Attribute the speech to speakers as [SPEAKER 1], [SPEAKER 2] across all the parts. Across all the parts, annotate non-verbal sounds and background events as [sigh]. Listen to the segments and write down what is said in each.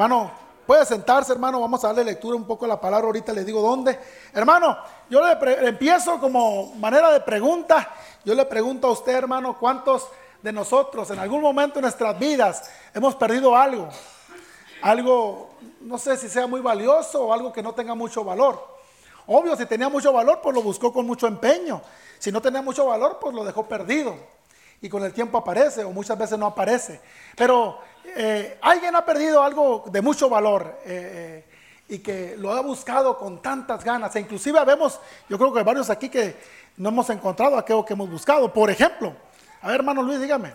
[SPEAKER 1] Hermano, puede sentarse, hermano. Vamos a darle lectura un poco a la palabra. Ahorita le digo dónde. Hermano, yo le, empiezo como manera de pregunta. Yo le pregunto a usted, hermano, ¿cuántos de nosotros en algún momento en nuestras vidas hemos perdido algo? Algo, no sé si sea muy valioso o algo que no tenga mucho valor. Obvio, si tenía mucho valor, pues lo buscó con mucho empeño. Si no tenía mucho valor, pues lo dejó perdido. Y con el tiempo aparece o muchas veces no aparece. Pero eh, alguien ha perdido algo de mucho valor eh, eh, y que lo ha buscado con tantas ganas. E inclusive vemos, yo creo que varios aquí que no hemos encontrado aquello que hemos buscado. Por ejemplo, a ver hermano Luis, dígame.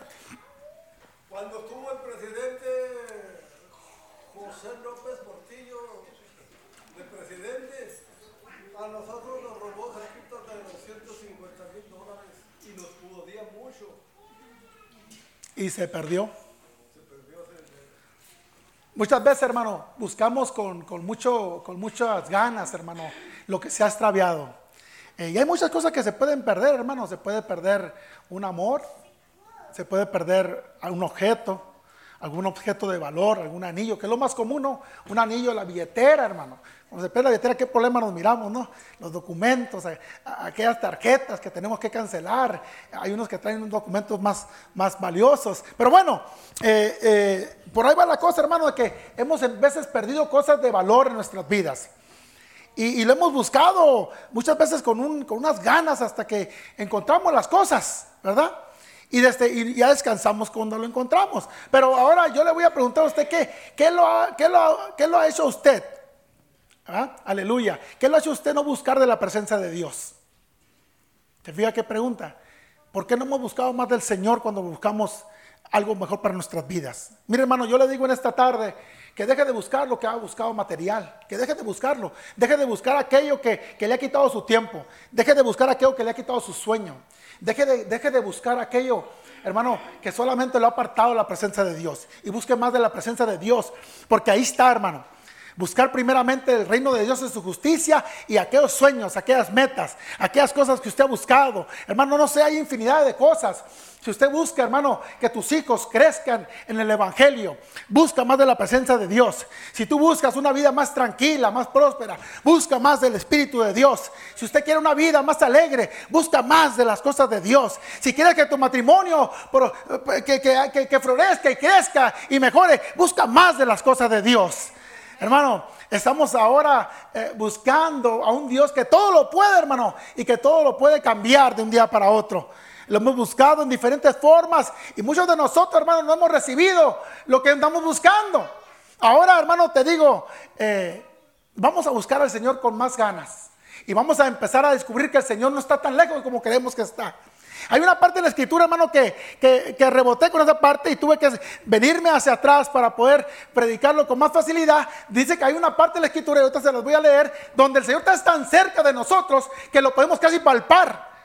[SPEAKER 2] Cuando estuvo el presidente José López Portillo de presidente, a nosotros nos robó cerquita de 250 mil dólares y nos podía mucho.
[SPEAKER 1] Y se perdió. Muchas veces, hermano, buscamos con, mucho, con muchas ganas, hermano, lo que se ha extraviado. Eh, y hay muchas cosas que se pueden perder, hermano. Se puede perder un amor, se puede perder un objeto, algún objeto de valor, algún anillo, que es lo más común, ¿no? Un anillo, la billetera, hermano. Cuando se pierde la billetera, ¿qué problema nos miramos, no? Los documentos, aquellas tarjetas que tenemos que cancelar. Hay unos que traen documentos más, más valiosos. Pero bueno, eh, eh, por ahí va la cosa, hermano, de que hemos en veces perdido cosas de valor en nuestras vidas. Y, lo hemos buscado muchas veces con, con unas ganas hasta que encontramos las cosas, ¿verdad? Y, ya descansamos cuando lo encontramos. Pero ahora yo le voy a preguntar a usted qué, qué, lo, ha, qué, lo, qué lo ha hecho usted ¿Ah? Aleluya. ¿Qué lo hace usted no buscar de la presencia de Dios? ¿Te fija qué pregunta? ¿Por qué no hemos buscado más del Señor cuando buscamos algo mejor para nuestras vidas? Mire hermano, yo le digo en esta tarde que deje de buscar lo que ha buscado material, que deje de buscarlo, deje de buscar aquello que, le ha quitado su tiempo, deje de buscar aquello que le ha quitado su sueño, deje de, deje de buscar aquello, hermano, que solamente lo ha apartado la presencia de Dios y busque más de la presencia de Dios, porque ahí está, hermano. Buscar primeramente el reino de Dios y su justicia y aquellos sueños, aquellas metas, aquellas cosas que usted ha buscado. Hermano, no sé, hay infinidad de cosas. Si usted busca, hermano, que tus hijos crezcan en el Evangelio, busca más de la presencia de Dios. Si tú buscas una vida más tranquila, más próspera, busca más del Espíritu de Dios. Si usted quiere una vida más alegre, busca más de las cosas de Dios. Si quiere que tu matrimonio que, que florezca y crezca y mejore, busca más de las cosas de Dios. Hermano, estamos ahora eh, buscando a un Dios que todo lo puede, hermano, y que todo lo puede cambiar de un día para otro. Lo hemos buscado en diferentes formas y muchos de nosotros, hermano, no hemos recibido lo que andamos buscando. Ahora, hermano, te digo, eh, vamos a buscar al Señor con más ganas y vamos a empezar a descubrir que el Señor no está tan lejos como creemos que está. Hay una parte de la escritura, hermano, que, que, reboté con esa parte y tuve que venirme hacia atrás para poder predicarlo con más facilidad. Dice que hay una parte de la escritura, y ahorita se las voy a leer, donde el Señor está tan cerca de nosotros que lo podemos casi palpar.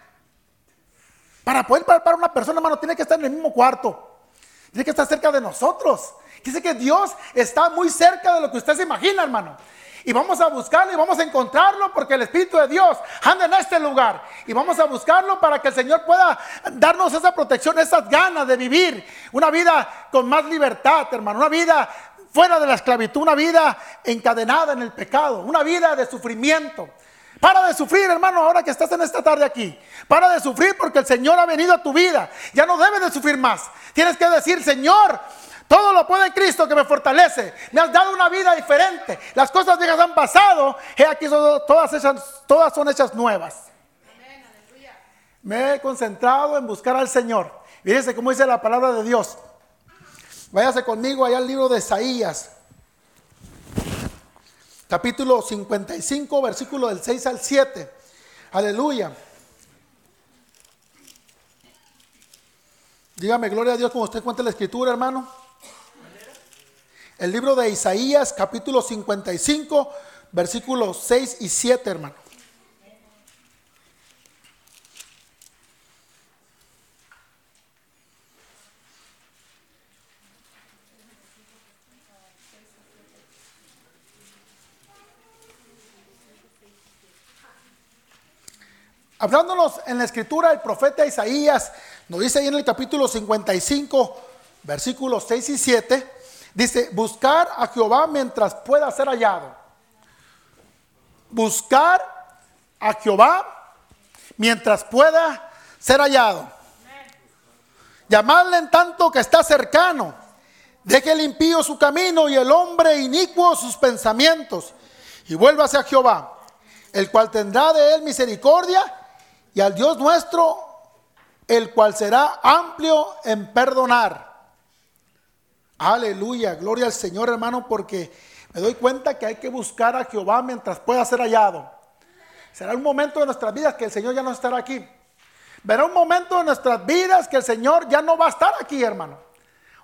[SPEAKER 1] Para poder palpar a una persona, hermano, tiene que estar en el mismo cuarto. Tiene que estar cerca de nosotros. Dice que Dios está muy cerca de lo que usted se imagina, hermano. Y vamos a buscarlo y vamos a encontrarlo porque el Espíritu de Dios anda en este lugar. Y vamos a buscarlo para que el Señor pueda darnos esa protección, esas ganas de vivir una vida con más libertad, hermano. Una vida fuera de la esclavitud, una vida encadenada en el pecado, una vida de sufrimiento. Para de sufrir, hermano, ahora que estás en esta tarde aquí. Para de sufrir porque el Señor ha venido a tu vida. Ya no debes de sufrir más. Tienes que decir, Señor, todo lo puede Cristo que me fortalece. Me has dado una vida diferente. Las cosas viejas han pasado. He aquí todas, todas son hechas nuevas. Me he concentrado en buscar al Señor. Fíjense cómo dice la palabra de Dios. Váyase conmigo allá al libro de Isaías. Capítulo 55, versículo del 6 al 7. Aleluya. Dígame, gloria a Dios, como usted cuenta la escritura, hermano. El libro de Isaías, capítulo 55, versículos 6 y 7, hermano. Hablándonos en la escritura, el profeta Isaías nos dice ahí en el capítulo 55, versículos 6 y 7, Dice, buscar a Jehová mientras pueda ser hallado. Buscar a Jehová mientras pueda ser hallado. Llamadle en tanto que está cercano. Deje el impío su camino y el hombre inicuo sus pensamientos. Y vuélvase a Jehová, el cual tendrá de él misericordia, y al Dios nuestro, el cual será amplio en perdonar. Aleluya, gloria al Señor hermano, porque me doy cuenta que hay que buscar a Jehová mientras pueda ser hallado. Será un momento de nuestras vidas que el Señor ya no estará aquí. Verá un momento de nuestras vidas que el Señor ya no va a estar aquí, hermano.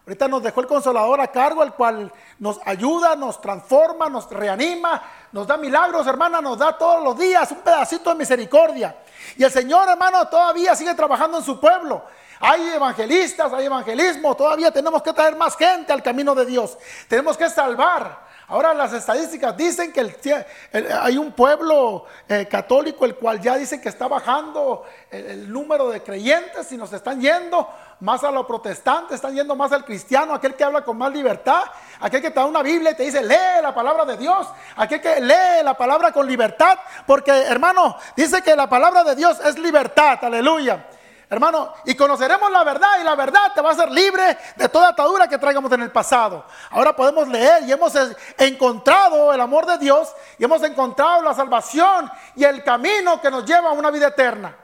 [SPEAKER 1] Ahorita nos dejó el consolador a cargo, el cual nos ayuda, nos transforma, nos reanima, nos da milagros, hermana, nos da todos los días un pedacito de misericordia. Y el Señor, hermano, todavía sigue trabajando en su pueblo. Hay evangelistas, hay evangelismo, todavía tenemos que traer más gente al camino de Dios. Tenemos que salvar. Ahora las estadísticas dicen que hay un pueblo eh, católico el cual ya dice que está bajando el, número de creyentes y nos están yendo más a los protestantes, están yendo más al cristiano, aquel que habla con más libertad, aquel que te da una Biblia y te dice lee la palabra de Dios, aquel que lee la palabra con libertad, porque hermano, dice que la palabra de Dios es libertad, aleluya. Hermano, y conoceremos la verdad y la verdad te va a hacer libre de toda atadura que traigamos en el pasado. Ahora podemos leer y hemos encontrado el amor de Dios y hemos encontrado la salvación y el camino que nos lleva a una vida eterna.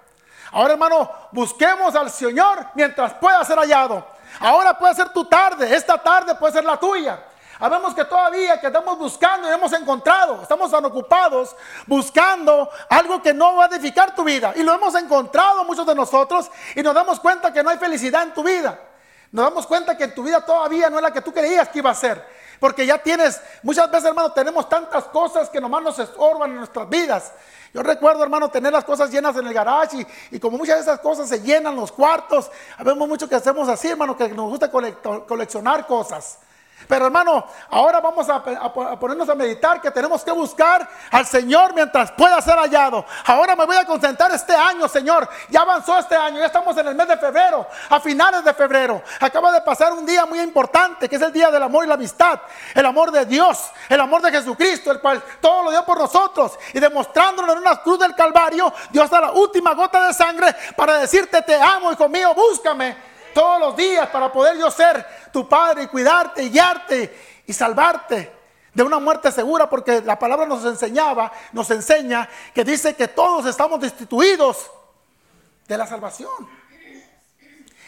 [SPEAKER 1] Ahora, hermano, busquemos al Señor mientras pueda ser hallado. Ahora puede ser tu tarde, esta tarde puede ser la tuya. Sabemos que todavía que estamos buscando y hemos encontrado, estamos tan ocupados buscando algo que no va a edificar tu vida. Y lo hemos encontrado muchos de nosotros y nos damos cuenta que no hay felicidad en tu vida. Nos damos cuenta que en tu vida todavía no es la que tú creías que iba a ser. Porque ya tienes, muchas veces hermano, tenemos tantas cosas que nomás nos estorban en nuestras vidas. Yo recuerdo, hermano, tener las cosas llenas en el garage y, como muchas de esas cosas se llenan los cuartos, vemos mucho que hacemos así, hermano, que nos gusta coleccionar cosas. Pero hermano, ahora vamos a, ponernos a meditar que tenemos que buscar al Señor mientras pueda ser hallado. Ahora me voy a concentrar este año, Señor. Ya avanzó este año, ya estamos en el mes de febrero, a finales de febrero. Acaba de pasar un día muy importante, que es el día del amor y la amistad. El amor de Dios, el amor de Jesucristo, el cual todo lo dio por nosotros. Y demostrándolo en una cruz del Calvario, Dios da la última gota de sangre para decirte, te amo, hijo mío, búscame todos los días para poder yo ser tu padre y cuidarte y guiarte y salvarte de una muerte segura, porque la palabra nos enseñaba, nos enseña que dice que todos estamos destituidos de la salvación.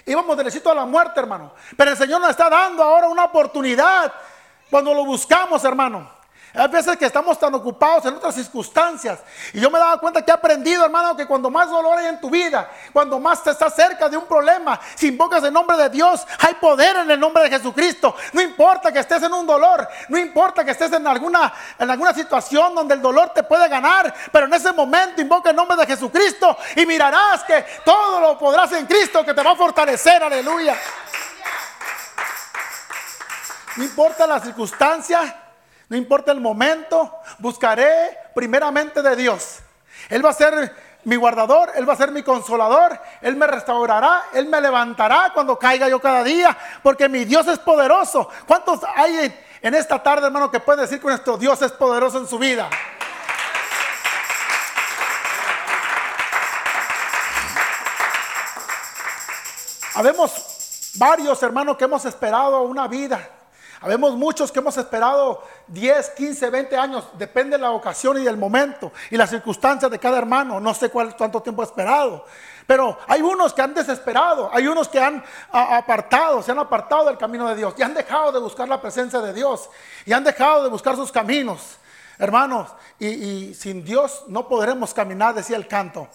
[SPEAKER 1] Íbamos derechito a la muerte, hermano. Pero el Señor nos está dando ahora una oportunidad cuando lo buscamos, hermano. Hay veces que estamos tan ocupados en otras circunstancias. Y yo me daba cuenta que he aprendido, hermano, que cuando más dolor hay en tu vida, cuando más te estás cerca de un problema, si invocas el nombre de Dios, hay poder en el nombre de Jesucristo. No importa que estés en un dolor, no importa que estés en alguna, en alguna situación donde el dolor te puede ganar, pero en ese momento invoca el nombre de Jesucristo y mirarás que todo lo podrás en Cristo que te va a fortalecer. Aleluya. No importa la circunstancia, no importa el momento, buscaré primeramente de Dios. Él va a ser mi guardador, Él va a ser mi consolador, Él me restaurará, Él me levantará cuando caiga yo cada día, porque mi Dios es poderoso. ¿Cuántos hay en, esta tarde, hermano, que pueden decir que nuestro Dios es poderoso en su vida? Habemos varios hermanos que hemos esperado una vida Habemos muchos que hemos esperado 10, 15, 20 años, depende de la ocasión y del momento y las circunstancias de cada hermano. No sé cuál, cuánto tiempo ha esperado. Pero hay unos que han desesperado, hay unos que han apartado, se han apartado del camino de Dios y han dejado de buscar la presencia de Dios y han dejado de buscar sus caminos. Hermanos, y, y sin Dios no podremos caminar, decía el canto.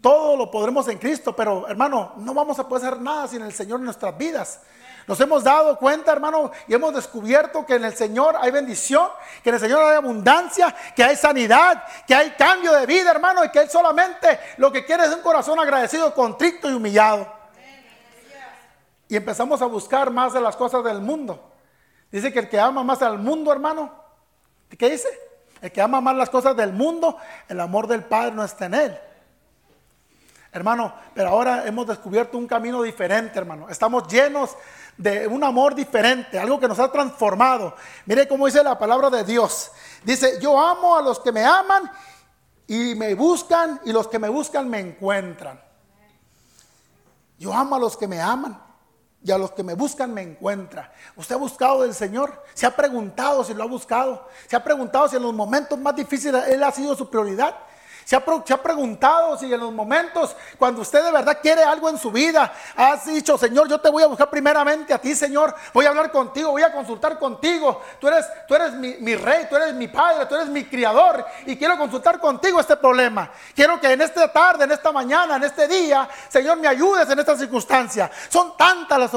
[SPEAKER 1] Todo lo podremos en Cristo, pero hermano, no vamos a poder hacer nada sin el Señor en nuestras vidas. Nos hemos dado cuenta, hermano, y hemos descubierto que en el Señor hay bendición, que en el Señor hay abundancia, que hay sanidad, que hay cambio de vida, hermano, y que Él solamente lo que quiere es un corazón agradecido, contrito y humillado. Y empezamos a buscar más de las cosas del mundo. Dice que el que ama más al mundo, hermano, ¿qué dice? El que ama más las cosas del mundo, el amor del Padre no está en él. Hermano, pero ahora hemos descubierto un camino diferente, hermano. Estamos llenos de un amor diferente, algo que nos ha transformado. Mire cómo dice la palabra de Dios. Dice, yo amo a los que me aman y me buscan y los que me buscan me encuentran. Yo amo a los que me aman y a los que me buscan me encuentra. ¿Usted ha buscado del Señor? ¿Se ha preguntado si lo ha buscado? ¿Se ha preguntado si en los momentos más difíciles Él ha sido su prioridad? ¿Se ha, preguntado si en los momentos cuando usted de verdad quiere algo en su vida, has dicho, Señor, yo te voy a buscar primeramente a ti, Señor, voy a hablar contigo, voy a consultar contigo, tú eres, tú eres mi, rey, tú eres mi padre, tú eres mi criador y quiero consultar contigo este problema. Quiero que en esta tarde, en esta mañana, en este día, Señor, me ayudes en esta circunstancia. Son tantas las,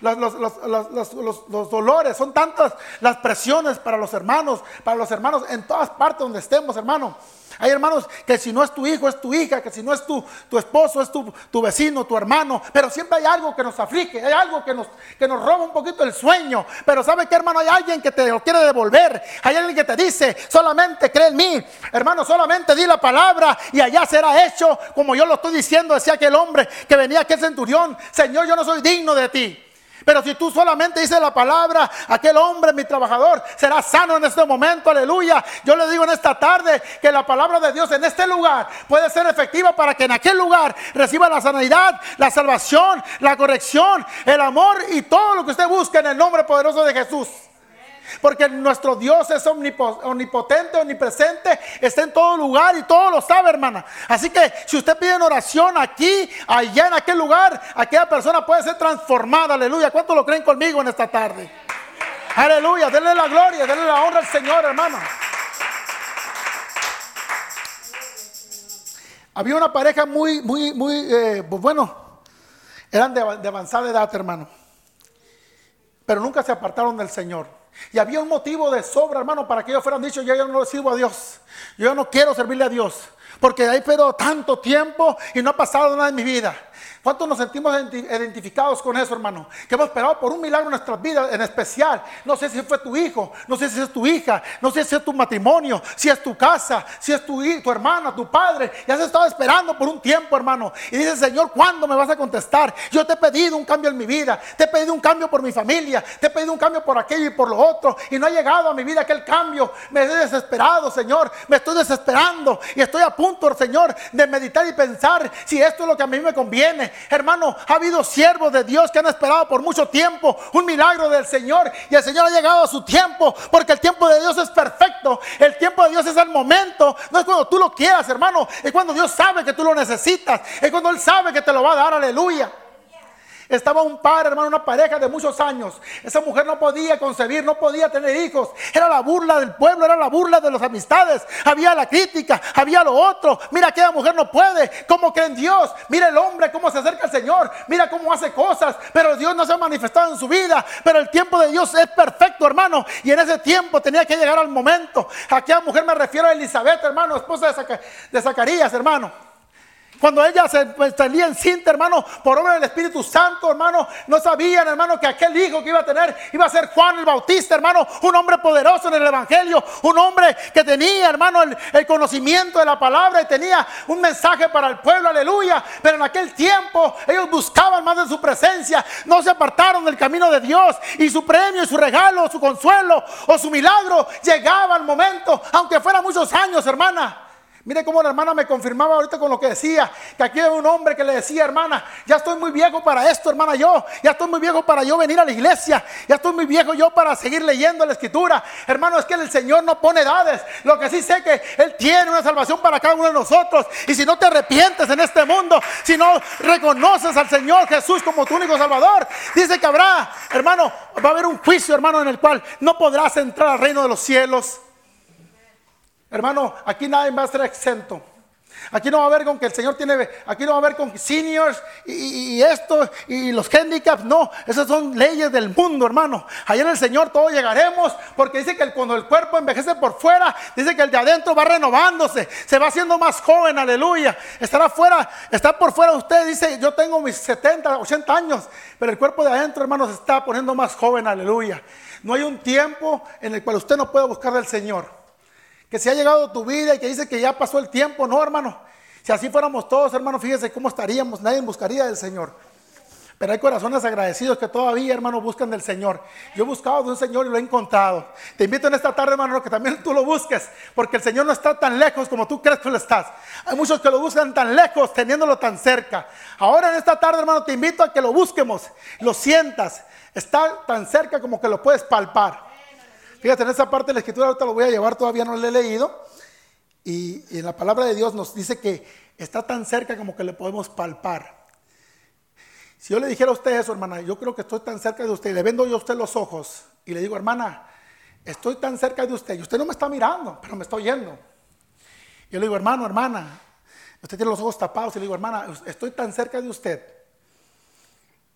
[SPEAKER 1] las, los, los dolores, son tantas las presiones para los hermanos, para los hermanos en todas partes donde estemos, hermano. Hay hermanos que si no es tu hijo, es tu hija, que si no es tu, tu esposo, es tu, tu, vecino, tu hermano. Pero siempre hay algo que nos aflige, hay algo que nos, que nos roba un poquito el sueño. Pero ¿sabe qué, hermano? Hay alguien que te lo quiere devolver. Hay alguien que te dice, solamente cree en mí. Hermano, solamente di la palabra y allá será hecho como yo lo estoy diciendo, decía aquel hombre que venía aquel centurión. Señor, yo no soy digno de ti. Pero si tú solamente dices la palabra, aquel hombre, mi trabajador, será sano en este momento, aleluya. Yo le digo en esta tarde que la palabra de Dios en este lugar puede ser efectiva para que en aquel lugar reciba la sanidad, la salvación, la corrección, el amor y todo lo que usted busque en el nombre poderoso de Jesús. Porque nuestro Dios es omnipotente, omnipresente, está en todo lugar y todo lo sabe, hermana. Así que si usted pide en oración aquí, allá en aquel lugar, aquella persona puede ser transformada. Aleluya. ¿Cuántos lo creen conmigo en esta tarde? Aleluya. Denle la gloria, denle la honra al Señor, hermano. Había una pareja muy, muy, muy, eh, bueno, eran de avanzada edad, hermano. Pero nunca se apartaron del Señor. Y había un motivo de sobra, hermano, para que ellos fueran dicho, yo ya no sirvo a Dios. Yo no quiero servirle a Dios. Porque ahí perdido tanto tiempo y no ha pasado nada en mi vida. ¿Cuántos nos sentimos identificados con eso, hermano? Que hemos esperado por un milagro en nuestras vidas, en especial. No sé si fue tu hijo, no sé si es tu hija, no sé si es tu matrimonio, si es tu casa, si es tu, tu hermana, tu padre. Y has estado esperando por un tiempo, hermano. Y dices, Señor, ¿cuándo me vas a contestar? Yo te he pedido un cambio en mi vida, te he pedido un cambio por mi familia, te he pedido un cambio por aquello y por lo otro. Y no ha llegado a mi vida aquel cambio. Me he desesperado, Señor. Me estoy desesperando y estoy a punto, Señor, de meditar y pensar si esto es lo que a mí me conviene Hermano, ha habido siervos de Dios que han esperado por mucho tiempo un milagro del Señor y el Señor ha llegado a su tiempo porque el tiempo de Dios es perfecto. El tiempo de Dios es el momento. No es cuando tú lo quieras, hermano. Es cuando Dios sabe que tú lo necesitas. Es cuando Él sabe que te lo va a dar. Aleluya. Estaba un padre, hermano, una pareja de muchos años. Esa mujer no podía concebir, no podía tener hijos. Era la burla del pueblo, era la burla de las amistades. Había la crítica, había lo otro. Mira, aquella mujer no puede. ¿Cómo cree en Dios? Mira el hombre, cómo se acerca al Señor. Mira cómo hace cosas. Pero Dios no se ha manifestado en su vida. Pero el tiempo de Dios es perfecto, hermano. Y en ese tiempo tenía que llegar al momento. Aquella mujer me refiero a Elizabeth, hermano, esposa de Zacarías, hermano. Cuando ella se pues, salía en cinta, hermano, por obra del Espíritu Santo, hermano, no sabían, hermano, que aquel hijo que iba a tener iba a ser Juan el Bautista, hermano, un hombre poderoso en el Evangelio, un hombre que tenía, hermano, el, conocimiento de la palabra y tenía un mensaje para el pueblo, aleluya. Pero en aquel tiempo ellos buscaban más de su presencia, no se apartaron del camino de Dios y su premio su regalo, su consuelo o su milagro llegaba al momento, aunque fuera muchos años, hermana. Mire cómo la hermana me confirmaba ahorita con lo que decía, que aquí había un hombre que le decía, hermana, ya estoy muy viejo para esto, hermana, yo, ya estoy muy viejo para yo venir a la iglesia, ya estoy muy viejo yo para seguir leyendo la escritura. Hermano, es que el Señor no pone edades, lo que sí sé que Él tiene una salvación para cada uno de nosotros. Y si no te arrepientes en este mundo, si no reconoces al Señor Jesús como tu único Salvador, dice que habrá, hermano, va a haber un juicio, hermano, en el cual no podrás entrar al reino de los cielos. Hermano, aquí nadie va a ser exento. Aquí no va a haber con que el Señor tiene, aquí no va a haber con seniors y, esto y los handicaps, no, esas son leyes del mundo, hermano. Allá en el Señor todos llegaremos, porque dice que cuando el cuerpo envejece por fuera, dice que el de adentro va renovándose, se va haciendo más joven, aleluya. Estará fuera, está por fuera usted, dice, yo tengo mis 70, 80 años, pero el cuerpo de adentro, hermano, se está poniendo más joven, aleluya. No hay un tiempo en el cual usted no puede buscar del Señor que se ha llegado tu vida y que dice que ya pasó el tiempo. No, hermano. Si así fuéramos todos, hermano, fíjese cómo estaríamos. Nadie buscaría del Señor. Pero hay corazones agradecidos que todavía, hermano, buscan del Señor. Yo he buscado de un Señor y lo he encontrado. Te invito en esta tarde, hermano, que también tú lo busques, porque el Señor no está tan lejos como tú crees que lo estás. Hay muchos que lo buscan tan lejos, teniéndolo tan cerca. Ahora en esta tarde, hermano, te invito a que lo busquemos, lo sientas. Está tan cerca como que lo puedes palpar. Fíjate, en esa parte de la escritura ahorita lo voy a llevar, todavía no lo he leído. Y, en la palabra de Dios nos dice que está tan cerca como que le podemos palpar. Si yo le dijera a usted eso, hermana, yo creo que estoy tan cerca de usted, le vendo yo a usted los ojos y le digo, hermana, estoy tan cerca de usted y usted no me está mirando, pero me está oyendo. Yo le digo, hermano, hermana, usted tiene los ojos tapados y le digo, hermana, estoy tan cerca de usted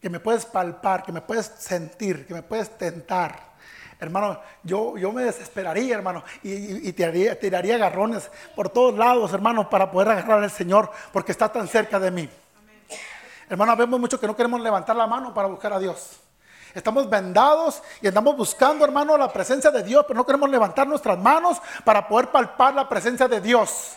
[SPEAKER 1] que me puedes palpar, que me puedes sentir, que me puedes tentar. Hermano, yo, yo me desesperaría, hermano, y, y tiraría, tiraría garrones por todos lados, hermano, para poder agarrar al Señor, porque está tan cerca de mí. Hermano, vemos mucho que no queremos levantar la mano para buscar a Dios. Estamos vendados y andamos buscando, hermano, la presencia de Dios, pero no queremos levantar nuestras manos para poder palpar la presencia de Dios.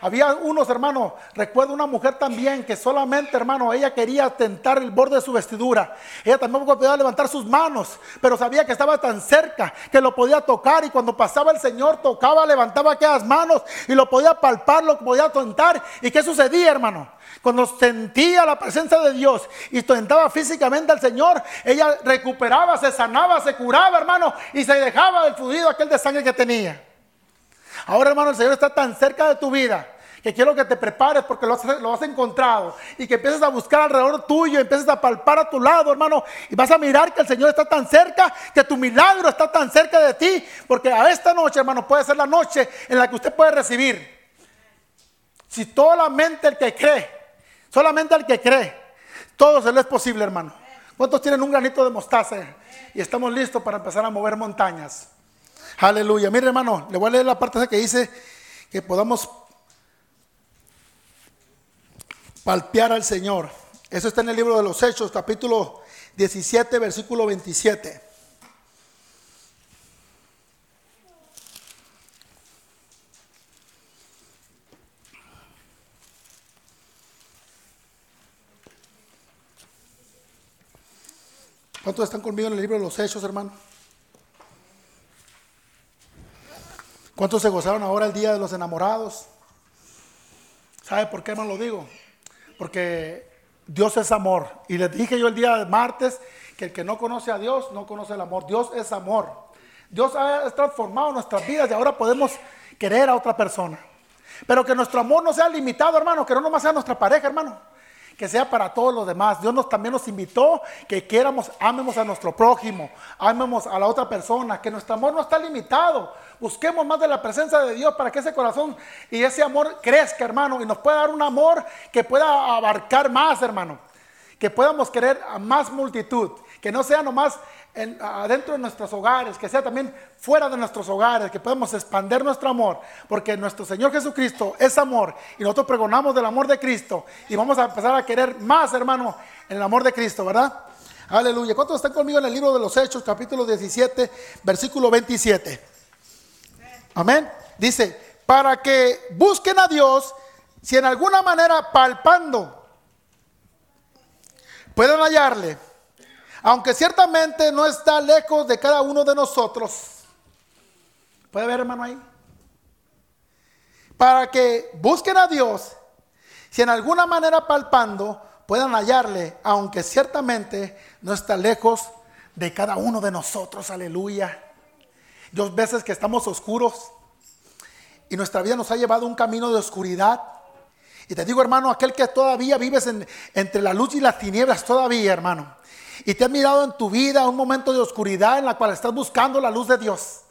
[SPEAKER 1] Había unos, hermano, recuerdo una mujer también que solamente, hermano, ella quería tentar el borde de su vestidura. Ella tampoco podía levantar sus manos, pero sabía que estaba tan cerca que lo podía tocar y cuando pasaba el Señor tocaba, levantaba aquellas manos y lo podía palpar, lo podía tentar. ¿Y qué sucedía, hermano? Cuando sentía la presencia de Dios y tentaba físicamente al Señor, ella recuperaba, se sanaba, se curaba, hermano, y se dejaba del fluido aquel de sangre que tenía. Ahora, hermano, el Señor está tan cerca de tu vida que quiero que te prepares porque lo has, encontrado y que empieces a buscar alrededor tuyo, empieces a palpar a tu lado, hermano, y vas a mirar que el Señor está tan cerca, que tu milagro está tan cerca de ti, porque a esta noche, hermano, puede ser la noche en la que usted puede recibir. Si solamente el que cree Solamente al que cree, todo se le es posible, hermano. ¿Cuántos tienen un granito de mostaza? Y estamos listos para empezar a mover montañas. Aleluya. Mire, hermano, le voy a leer la parte que dice que podamos palpear al Señor. Eso está en el libro de los Hechos, capítulo 17, versículo 27. ¿Cuántos están conmigo en el libro de los Hechos, hermano? ¿Cuántos se gozaron ahora el día de los enamorados? ¿Sabe por qué, hermano, lo digo? Porque Dios es amor. Y les dije yo el día de martes que el que no conoce a Dios no conoce el amor. Dios es amor. Dios ha transformado nuestras vidas y ahora podemos querer a otra persona. Pero que nuestro amor no sea limitado, hermano, que no nomás sea nuestra pareja, hermano que sea para todos los demás. Dios nos, también nos invitó que quieramos, amemos a nuestro prójimo, amemos a la otra persona, que nuestro amor no está limitado. Busquemos más de la presencia de Dios para que ese corazón y ese amor crezca, hermano, y nos pueda dar un amor que pueda abarcar más, hermano. Que podamos querer a más multitud, que no sea nomás adentro de nuestros hogares, que sea también fuera de nuestros hogares, que podamos expander nuestro amor, porque nuestro Señor Jesucristo es amor y nosotros pregonamos del amor de Cristo y vamos a empezar a querer más, hermano, en el amor de Cristo, ¿verdad? Aleluya. ¿Cuántos están conmigo en el libro de los Hechos, capítulo 17, versículo 27? Amén. Dice, para que busquen a Dios, si en alguna manera palpando pueden hallarle aunque ciertamente no está lejos de cada uno de nosotros. ¿Puede ver, hermano, ahí? Para que busquen a Dios, si en alguna manera palpando puedan hallarle, aunque ciertamente no está lejos de cada uno de nosotros. Aleluya. Dos veces que estamos oscuros y nuestra vida nos ha llevado un camino de oscuridad. Y te digo, hermano, aquel que todavía vives entre la luz y las tinieblas, todavía, hermano y te has mirado en tu vida un momento de oscuridad en la cual estás buscando la luz de Dios.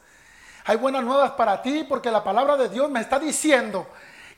[SPEAKER 1] Hay buenas nuevas para ti porque la palabra de Dios me está diciendo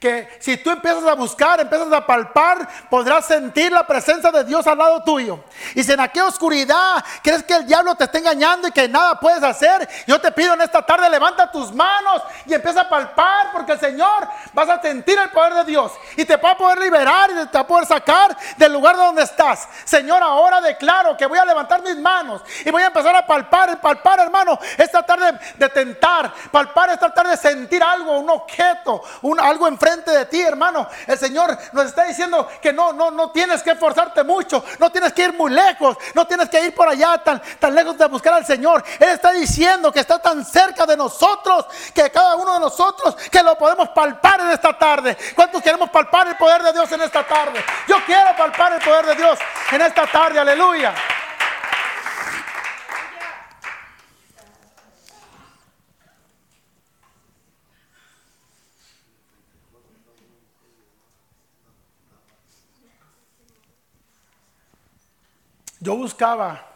[SPEAKER 1] que si tú empiezas a buscar, empiezas a palpar, podrás sentir la presencia de Dios al lado tuyo. Y si en aquella oscuridad crees que el diablo te está engañando y que nada puedes hacer, yo te pido en esta tarde, levanta tus manos y empieza a palpar, porque el Señor vas a sentir el poder de Dios y te va a poder liberar y te va a poder sacar del lugar donde estás. Señor, ahora declaro que voy a levantar mis manos y voy a empezar a palpar, palpar, hermano, esta tarde de tentar, palpar esta tarde de sentir algo, un objeto, un, algo enfrente de ti, hermano. El Señor nos está diciendo que no, no, no tienes que esforzarte mucho, no tienes que ir muy lejos, no tienes que ir por allá tan, tan lejos de buscar al Señor. Él está diciendo que está tan cerca de nosotros, que cada uno de nosotros, que lo podemos palpar en esta tarde. ¿Cuántos queremos palpar el poder de Dios en esta tarde? Yo quiero palpar el poder de Dios en esta tarde, aleluya. Yo buscaba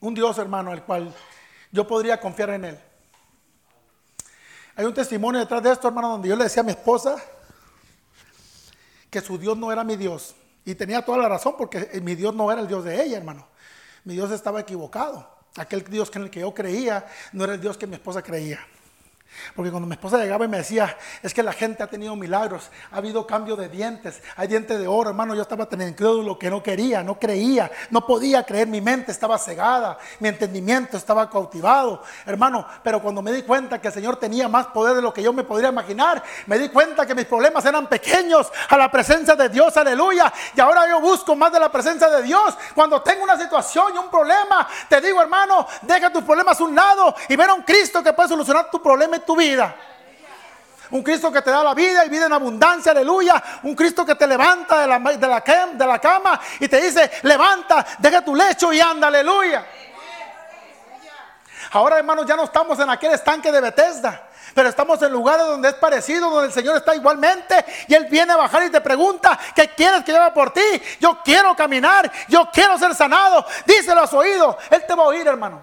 [SPEAKER 1] un Dios, hermano, al cual yo podría confiar en Él. Hay un testimonio detrás de esto, hermano, donde yo le decía a mi esposa que su Dios no era mi Dios. Y tenía toda la razón porque mi Dios no era el Dios de ella, hermano. Mi Dios estaba equivocado. Aquel Dios en el que yo creía no era el Dios que mi esposa creía. Porque cuando mi esposa llegaba y me decía, es que la gente ha tenido milagros, ha habido cambio de dientes, hay dientes de oro, hermano, yo estaba tan incrédulo que no quería, no creía, no podía creer, mi mente estaba cegada, mi entendimiento estaba cautivado, hermano, pero cuando me di cuenta que el Señor tenía más poder de lo que yo me podría imaginar, me di cuenta que mis problemas eran pequeños a la presencia de Dios, aleluya, y ahora yo busco más de la presencia de Dios. Cuando tengo una situación y un problema, te digo, hermano, deja tus problemas a un lado y ven a un Cristo que puede solucionar tu problema tu vida. Un Cristo que te da la vida y vida en abundancia, aleluya. Un Cristo que te levanta de la, de la, cama y te dice, levanta, deja tu lecho y anda, aleluya. Ahora, hermanos, ya no estamos en aquel estanque de Bethesda. Pero estamos en lugares donde es parecido, donde el Señor está igualmente. Y Él viene a bajar y te pregunta, ¿qué quieres que lleve por ti? Yo quiero caminar, yo quiero ser sanado. Díselo a su oído. Él te va a oír, hermano.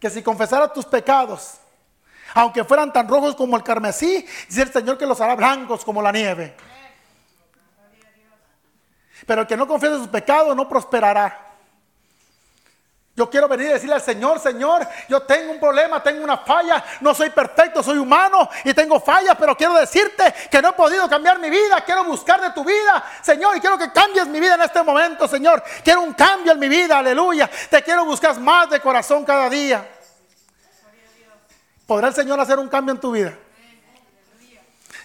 [SPEAKER 1] Que si confesara tus pecados, aunque fueran tan rojos como el carmesí, dice el Señor que los hará blancos como la nieve. Pero el que no confiese sus pecados no prosperará. Yo quiero venir y decirle al Señor, Señor, yo tengo un problema, tengo una falla, no soy perfecto, soy humano y tengo fallas, pero quiero decirte que no he podido cambiar mi vida, quiero buscar de tu vida, Señor, y quiero que cambies mi vida en este momento, Señor. Quiero un cambio en mi vida, aleluya. Te quiero buscar más de corazón cada día. ¿Podrá el Señor hacer un cambio en tu vida?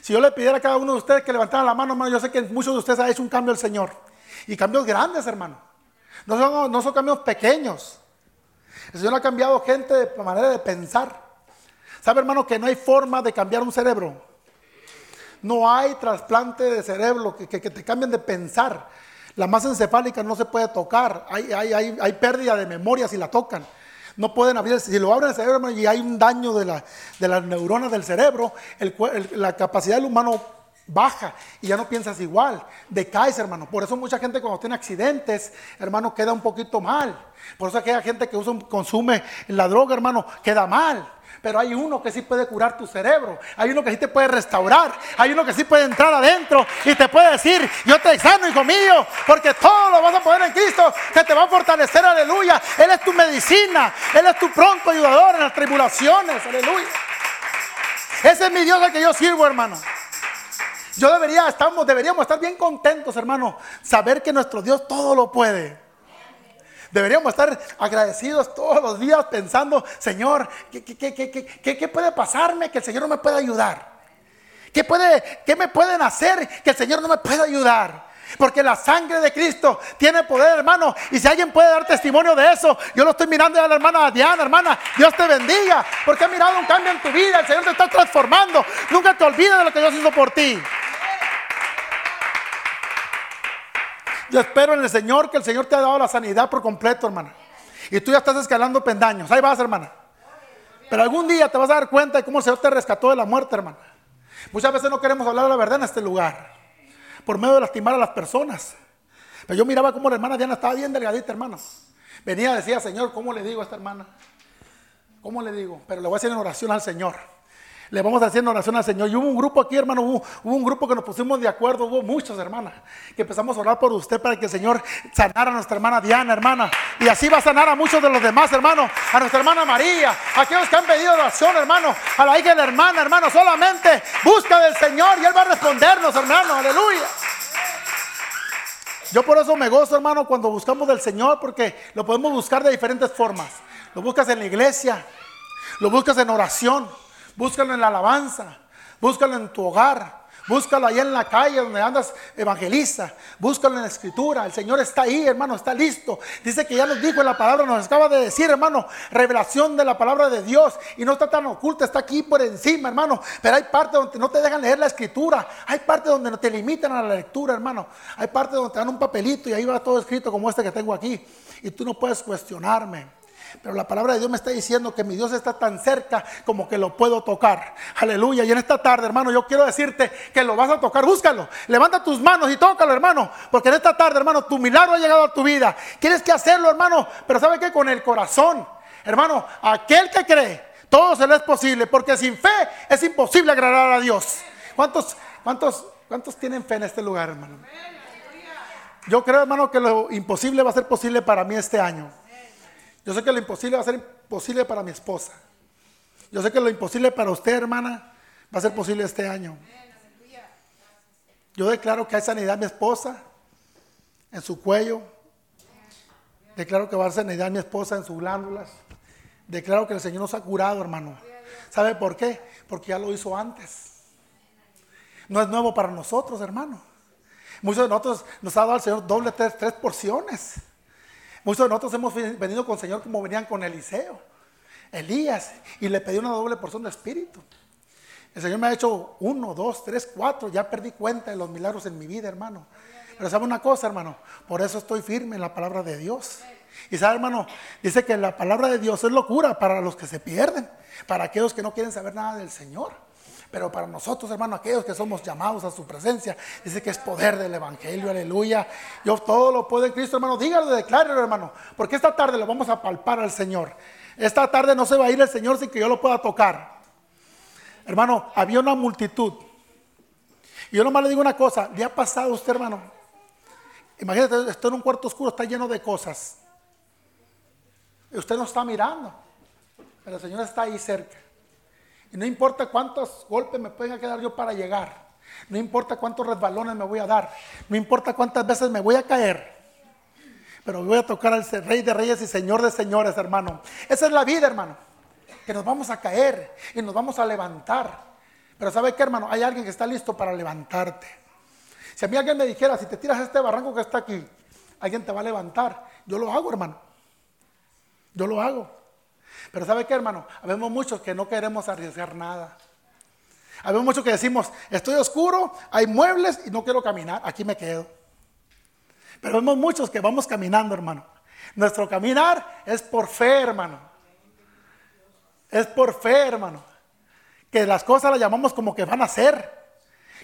[SPEAKER 1] Si yo le pidiera a cada uno de ustedes que levantaran la mano, hermano, yo sé que muchos de ustedes han hecho un cambio al Señor. Y cambios grandes, hermano. No son, no son cambios pequeños. El Señor ha cambiado gente de manera de pensar. ¿Sabe, hermano, que no hay forma de cambiar un cerebro? No hay trasplante de cerebro que, te cambien de pensar. La masa encefálica no se puede tocar. Hay, hay, hay, hay pérdida de memoria si la tocan. No pueden abrir, si lo abren el cerebro y hay un daño de, la, de las neuronas del cerebro, la capacidad del humano baja y ya no piensas igual, decaes, hermano. Por eso mucha gente cuando tiene accidentes, hermano, queda un poquito mal. Por eso aquella gente que usa, consume la droga, hermano, queda mal. Pero hay uno que sí puede curar tu cerebro. Hay uno que sí te puede restaurar. Hay uno que sí puede entrar adentro y te puede decir, yo te sano, hijo mío, porque todo lo vas a poder en Cristo, que te va a fortalecer, aleluya. Él es tu medicina, Él es tu pronto ayudador en las tribulaciones, aleluya. Ese es mi Dios al que yo sirvo, hermano. Yo debería, estamos, deberíamos estar bien contentos, hermano, saber que nuestro Dios todo lo puede. Deberíamos estar agradecidos todos los días pensando, Señor, ¿qué, qué, puede pasarme que el Señor no me pueda ayudar? ¿Qué, puede, ¿Qué me pueden hacer que el Señor no me pueda ayudar? Porque la sangre de Cristo tiene poder, hermano. Y si alguien puede dar testimonio de eso, yo lo estoy mirando a la hermana Diana, hermana. Dios te bendiga. Porque ha mirado un cambio en tu vida. El Señor te está transformando. Nunca te olvides de lo que Dios hizo por ti. Yo espero en el Señor que el Señor te ha dado la sanidad por completo, hermana. Y tú ya estás escalando pendaños. Ahí vas, hermana. Pero algún día te vas a dar cuenta de cómo el Señor te rescató de la muerte, hermana. Muchas veces no queremos hablar la verdad en este lugar. Por medio de lastimar a las personas. Pero yo miraba cómo la hermana Diana estaba bien delgadita, hermano. Venía, decía, Señor, ¿cómo le digo a esta hermana? ¿Cómo le digo? Pero le voy a hacer en oración al Señor le vamos haciendo oración al Señor. Y hubo un grupo aquí, hermano, hubo, un grupo que nos pusimos de acuerdo, hubo muchas hermanas, que empezamos a orar por usted para que el Señor sanara a nuestra hermana Diana, hermana. Y así va a sanar a muchos de los demás, hermano, a nuestra hermana María, a aquellos que han pedido oración, hermano, a la hija de la hermana, hermano, solamente busca del Señor y Él va a respondernos, hermano, aleluya. Yo por eso me gozo, hermano, cuando buscamos del Señor, porque lo podemos buscar de diferentes formas. Lo buscas en la iglesia, lo buscas en oración, búscalo en la alabanza, búscalo en tu hogar, Búscalo ahí en la calle donde andas, evangeliza. Búscalo en la escritura. El Señor está ahí, hermano, está listo. Dice que ya nos dijo en la palabra, nos acaba de decir, hermano, revelación de la palabra de Dios. Y no está tan oculta, está aquí por encima, hermano. Pero hay parte donde no te dejan leer la escritura. Hay parte donde no te limitan a la lectura, hermano. Hay parte donde te dan un papelito y ahí va todo escrito como este que tengo aquí. Y tú no puedes cuestionarme. Pero la palabra de Dios me está diciendo que mi Dios está tan cerca como que lo puedo tocar. Aleluya. Y en esta tarde, hermano, yo quiero decirte que lo vas a tocar. Búscalo. Levanta tus manos y tócalo, hermano. Porque en esta tarde, hermano, tu milagro ha llegado a tu vida. Tienes que hacerlo, hermano. Pero ¿sabe qué? Con el corazón. Hermano, aquel que cree, todo se le es posible. Porque sin fe es imposible agradar a Dios. ¿Cuántos, cuántos, cuántos tienen fe en este lugar, hermano? Yo creo, hermano, que lo imposible va a ser posible para mí este año. Yo sé que lo imposible va a ser imposible para mi esposa. Yo sé que lo imposible para usted, hermana, va a ser posible este año. Yo declaro que hay sanidad en mi esposa, en su cuello. Declaro que va a haber sanidad en mi esposa, en sus glándulas. Declaro que el Señor nos ha curado, hermano. ¿Sabe por qué? Porque ya lo hizo antes. No es nuevo para nosotros, hermano. Muchos de nosotros nos ha dado al Señor doble, tres, tres porciones. Muchos de nosotros hemos venido con el Señor como venían con Eliseo, Elías, y le pedí una doble porción de espíritu. El Señor me ha hecho uno, dos, tres, cuatro. Ya perdí cuenta de los milagros en mi vida, hermano. Pero sabe una cosa, hermano. Por eso estoy firme en la palabra de Dios. Y sabe, hermano, dice que la palabra de Dios es locura para los que se pierden, para aquellos que no quieren saber nada del Señor. Pero para nosotros, hermano, aquellos que somos llamados a su presencia, dice que es poder del Evangelio, aleluya. Yo todo lo puedo en Cristo, hermano. Dígalo, declárelo, hermano. Porque esta tarde lo vamos a palpar al Señor. Esta tarde no se va a ir el Señor sin que yo lo pueda tocar. Hermano, había una multitud. Y yo nomás le digo una cosa, ¿le ha pasado a usted, hermano? Imagínate, estoy en un cuarto oscuro, está lleno de cosas. Y usted no está mirando, pero el Señor está ahí cerca. Y no importa cuántos golpes me pueden quedar yo para llegar. No importa cuántos resbalones me voy a dar. No importa cuántas veces me voy a caer. Pero voy a tocar al Rey de Reyes y Señor de Señores, hermano. Esa es la vida, hermano. Que nos vamos a caer y nos vamos a levantar. Pero ¿sabe qué, hermano? Hay alguien que está listo para levantarte. Si a mí alguien me dijera, si te tiras este barranco que está aquí, alguien te va a levantar. Yo lo hago, hermano. Yo lo hago. Pero ¿sabe qué, hermano? Habemos muchos que no queremos arriesgar nada. Habemos muchos que decimos, estoy oscuro, hay muebles y no quiero caminar, aquí me quedo. Pero vemos muchos que vamos caminando, hermano. Nuestro caminar es por fe, hermano. Es por fe, hermano. Que las cosas las llamamos como que van a ser,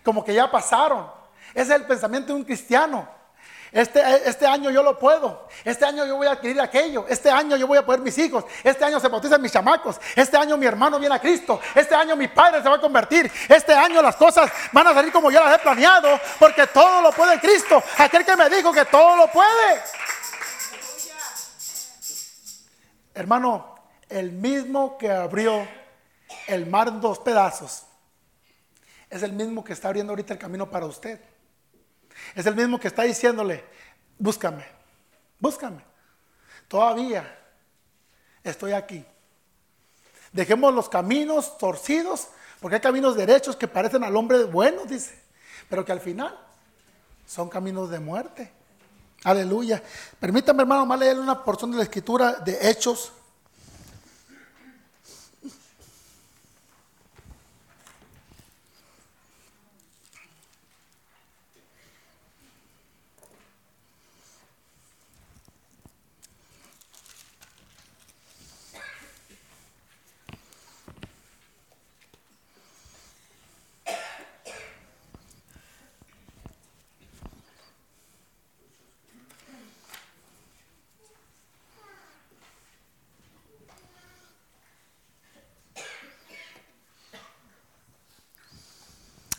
[SPEAKER 1] como que ya pasaron. Ese es el pensamiento de un cristiano. Este, este, año yo lo puedo. Este año yo voy a adquirir aquello. Este año yo voy a poder mis hijos. Este año se bautizan mis chamacos. Este año mi hermano viene a Cristo. Este año mi padre se va a convertir. Este año las cosas van a salir como yo las he planeado. Porque todo lo puede Cristo. Aquel que me dijo que todo lo puede. Hermano, el mismo que abrió el mar en dos pedazos es el mismo que está abriendo ahorita el camino para usted. Es el mismo que está diciéndole, búscame, búscame. Todavía estoy aquí. Dejemos los caminos torcidos, porque hay caminos derechos que parecen al hombre bueno, dice, pero que al final son caminos de muerte. Aleluya. Permítame, hermano, más leer una porción de la escritura de Hechos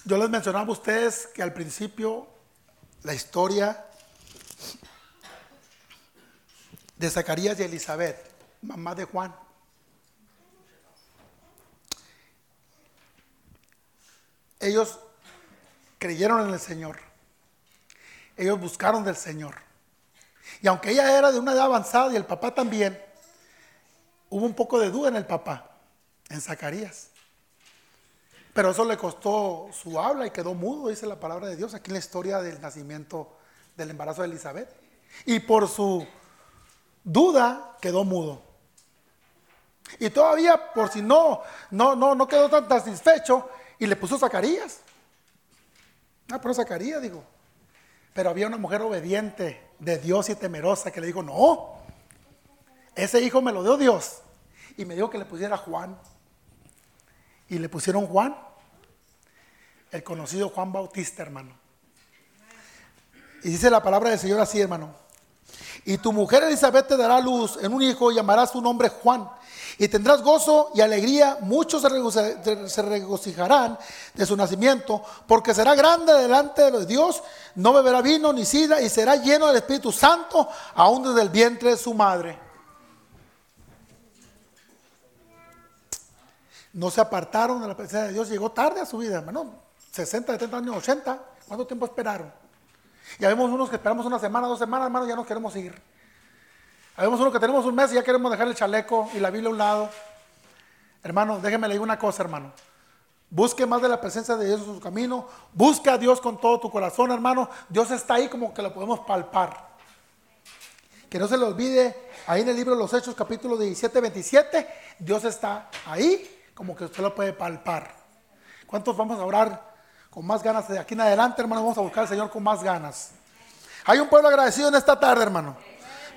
[SPEAKER 1] Yo les mencionaba a ustedes que al principio la historia de Zacarías y Elizabeth, mamá de Juan, ellos creyeron en el Señor. Ellos buscaron del Señor. Y aunque ella era de una edad avanzada y el papá también, hubo un poco de duda en el papá, en Zacarías. Pero eso le costó su habla y quedó mudo, dice la palabra de Dios, aquí en la historia del nacimiento del embarazo de Elizabeth. Y por su duda quedó mudo. Y todavía, por si no, no, no, no quedó tan satisfecho, y le puso Zacarías. Ah, pero Zacarías, digo. Pero había una mujer obediente de Dios y temerosa que le dijo, no, ese hijo me lo dio Dios. Y me dijo que le pusiera Juan. Y le pusieron Juan, el conocido Juan Bautista, hermano. Y dice la palabra del Señor así, hermano. Y tu mujer Elizabeth te dará luz en un hijo y llamará su nombre Juan. Y tendrás gozo y alegría, muchos se regocijarán de su nacimiento, porque será grande delante de Dios, no beberá vino ni sida y será lleno del Espíritu Santo aún desde el vientre de su madre. No se apartaron de la presencia de Dios, llegó tarde a su vida, hermano, 60, 70 años, 80, ¿cuánto tiempo esperaron? Ya vemos unos que esperamos una semana, dos semanas, hermano, ya nos queremos ir. Habemos uno que tenemos un mes y ya queremos dejar el chaleco y la Biblia a un lado. Hermano, déjeme leer una cosa, hermano. Busque más de la presencia de Dios en su camino. Busque a Dios con todo tu corazón, hermano. Dios está ahí como que lo podemos palpar. Que no se le olvide, ahí en el libro de los Hechos, capítulo 17, 27, Dios está ahí como que usted lo puede palpar. ¿Cuántos vamos a orar con más ganas de aquí en adelante, hermano? Vamos a buscar al Señor con más ganas. Hay un pueblo agradecido en esta tarde, hermano.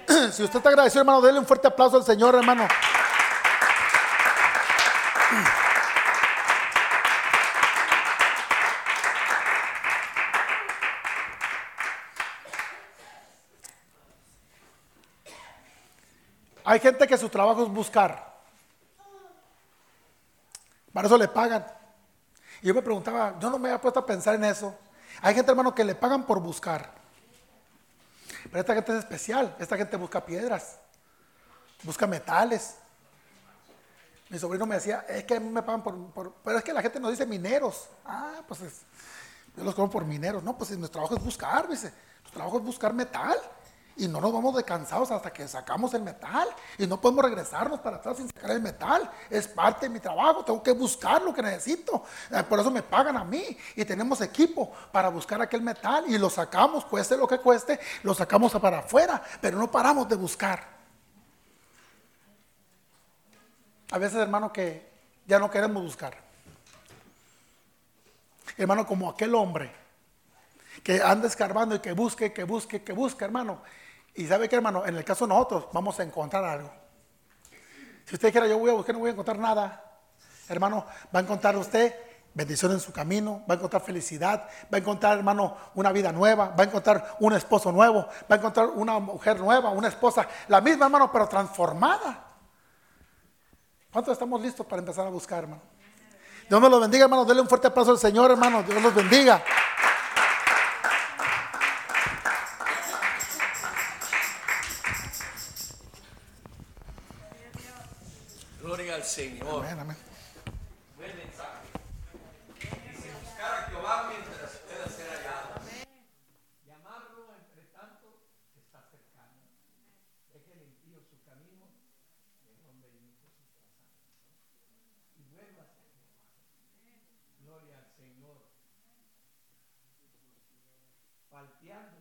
[SPEAKER 1] [clears throat] Si usted está agradecido, hermano, déle un fuerte aplauso al Señor, hermano. Hay gente que su trabajo es buscar. Para eso le pagan. Y yo me preguntaba, yo no me había puesto a pensar en eso. Hay gente, hermano, que le pagan por buscar. Pero esta gente es especial. Esta gente busca piedras, busca metales. Mi sobrino me decía, es que me pagan por, Pero es que la gente nos dice mineros. Ah, pues yo los como por mineros. No, pues nuestro trabajo es buscar, dice. Nuestro trabajo es buscar metal. Y no nos vamos descansados hasta que sacamos el metal. Y no podemos regresarnos para atrás sin sacar el metal. Es parte de mi trabajo. Tengo que buscar lo que necesito. Eh, por eso me pagan a mí. Y tenemos equipo para buscar aquel metal. Y lo sacamos, cueste lo que cueste, lo sacamos para afuera. Pero no paramos de buscar. A veces, hermano, que ya no queremos buscar. Hermano, como aquel hombre que anda escarbando y que busque, que busque, que busque, hermano. Y sabe que, hermano, en el caso de nosotros vamos a encontrar algo. Si usted quiera, yo voy a buscar, no voy a encontrar nada. Hermano, va a encontrar usted bendición en su camino, va a encontrar felicidad, va a encontrar, hermano, una vida nueva, va a encontrar un esposo nuevo, va a encontrar una mujer nueva, una esposa, la misma, hermano, pero transformada. ¿Cuántos estamos listos para empezar a buscar, hermano? Dios me los bendiga, hermano. Denle un fuerte aplauso al Señor, hermano. Dios los bendiga.
[SPEAKER 3] Señor. Amén, amén. Buen mensaje. Dice, buscar a Jehová mientras pueda ser hallado. Llamarlo entre tanto está cercano. Deje limpio su camino y el hombre su corazón. Y vuelva a ser Jehová. Gloria al Señor. Falteando.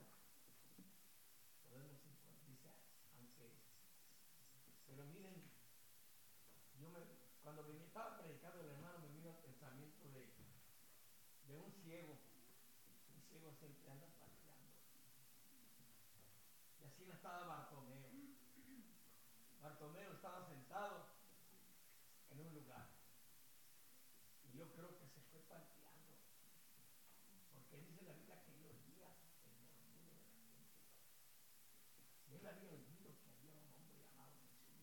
[SPEAKER 3] ciego. El ciego es el que anda palteando. Y así no estaba Bartomeo. Bartomeo estaba sentado en un lugar. Y yo creo que se fue palteando. Porque dice la Biblia que él oía el murmullo de la gente. Y él había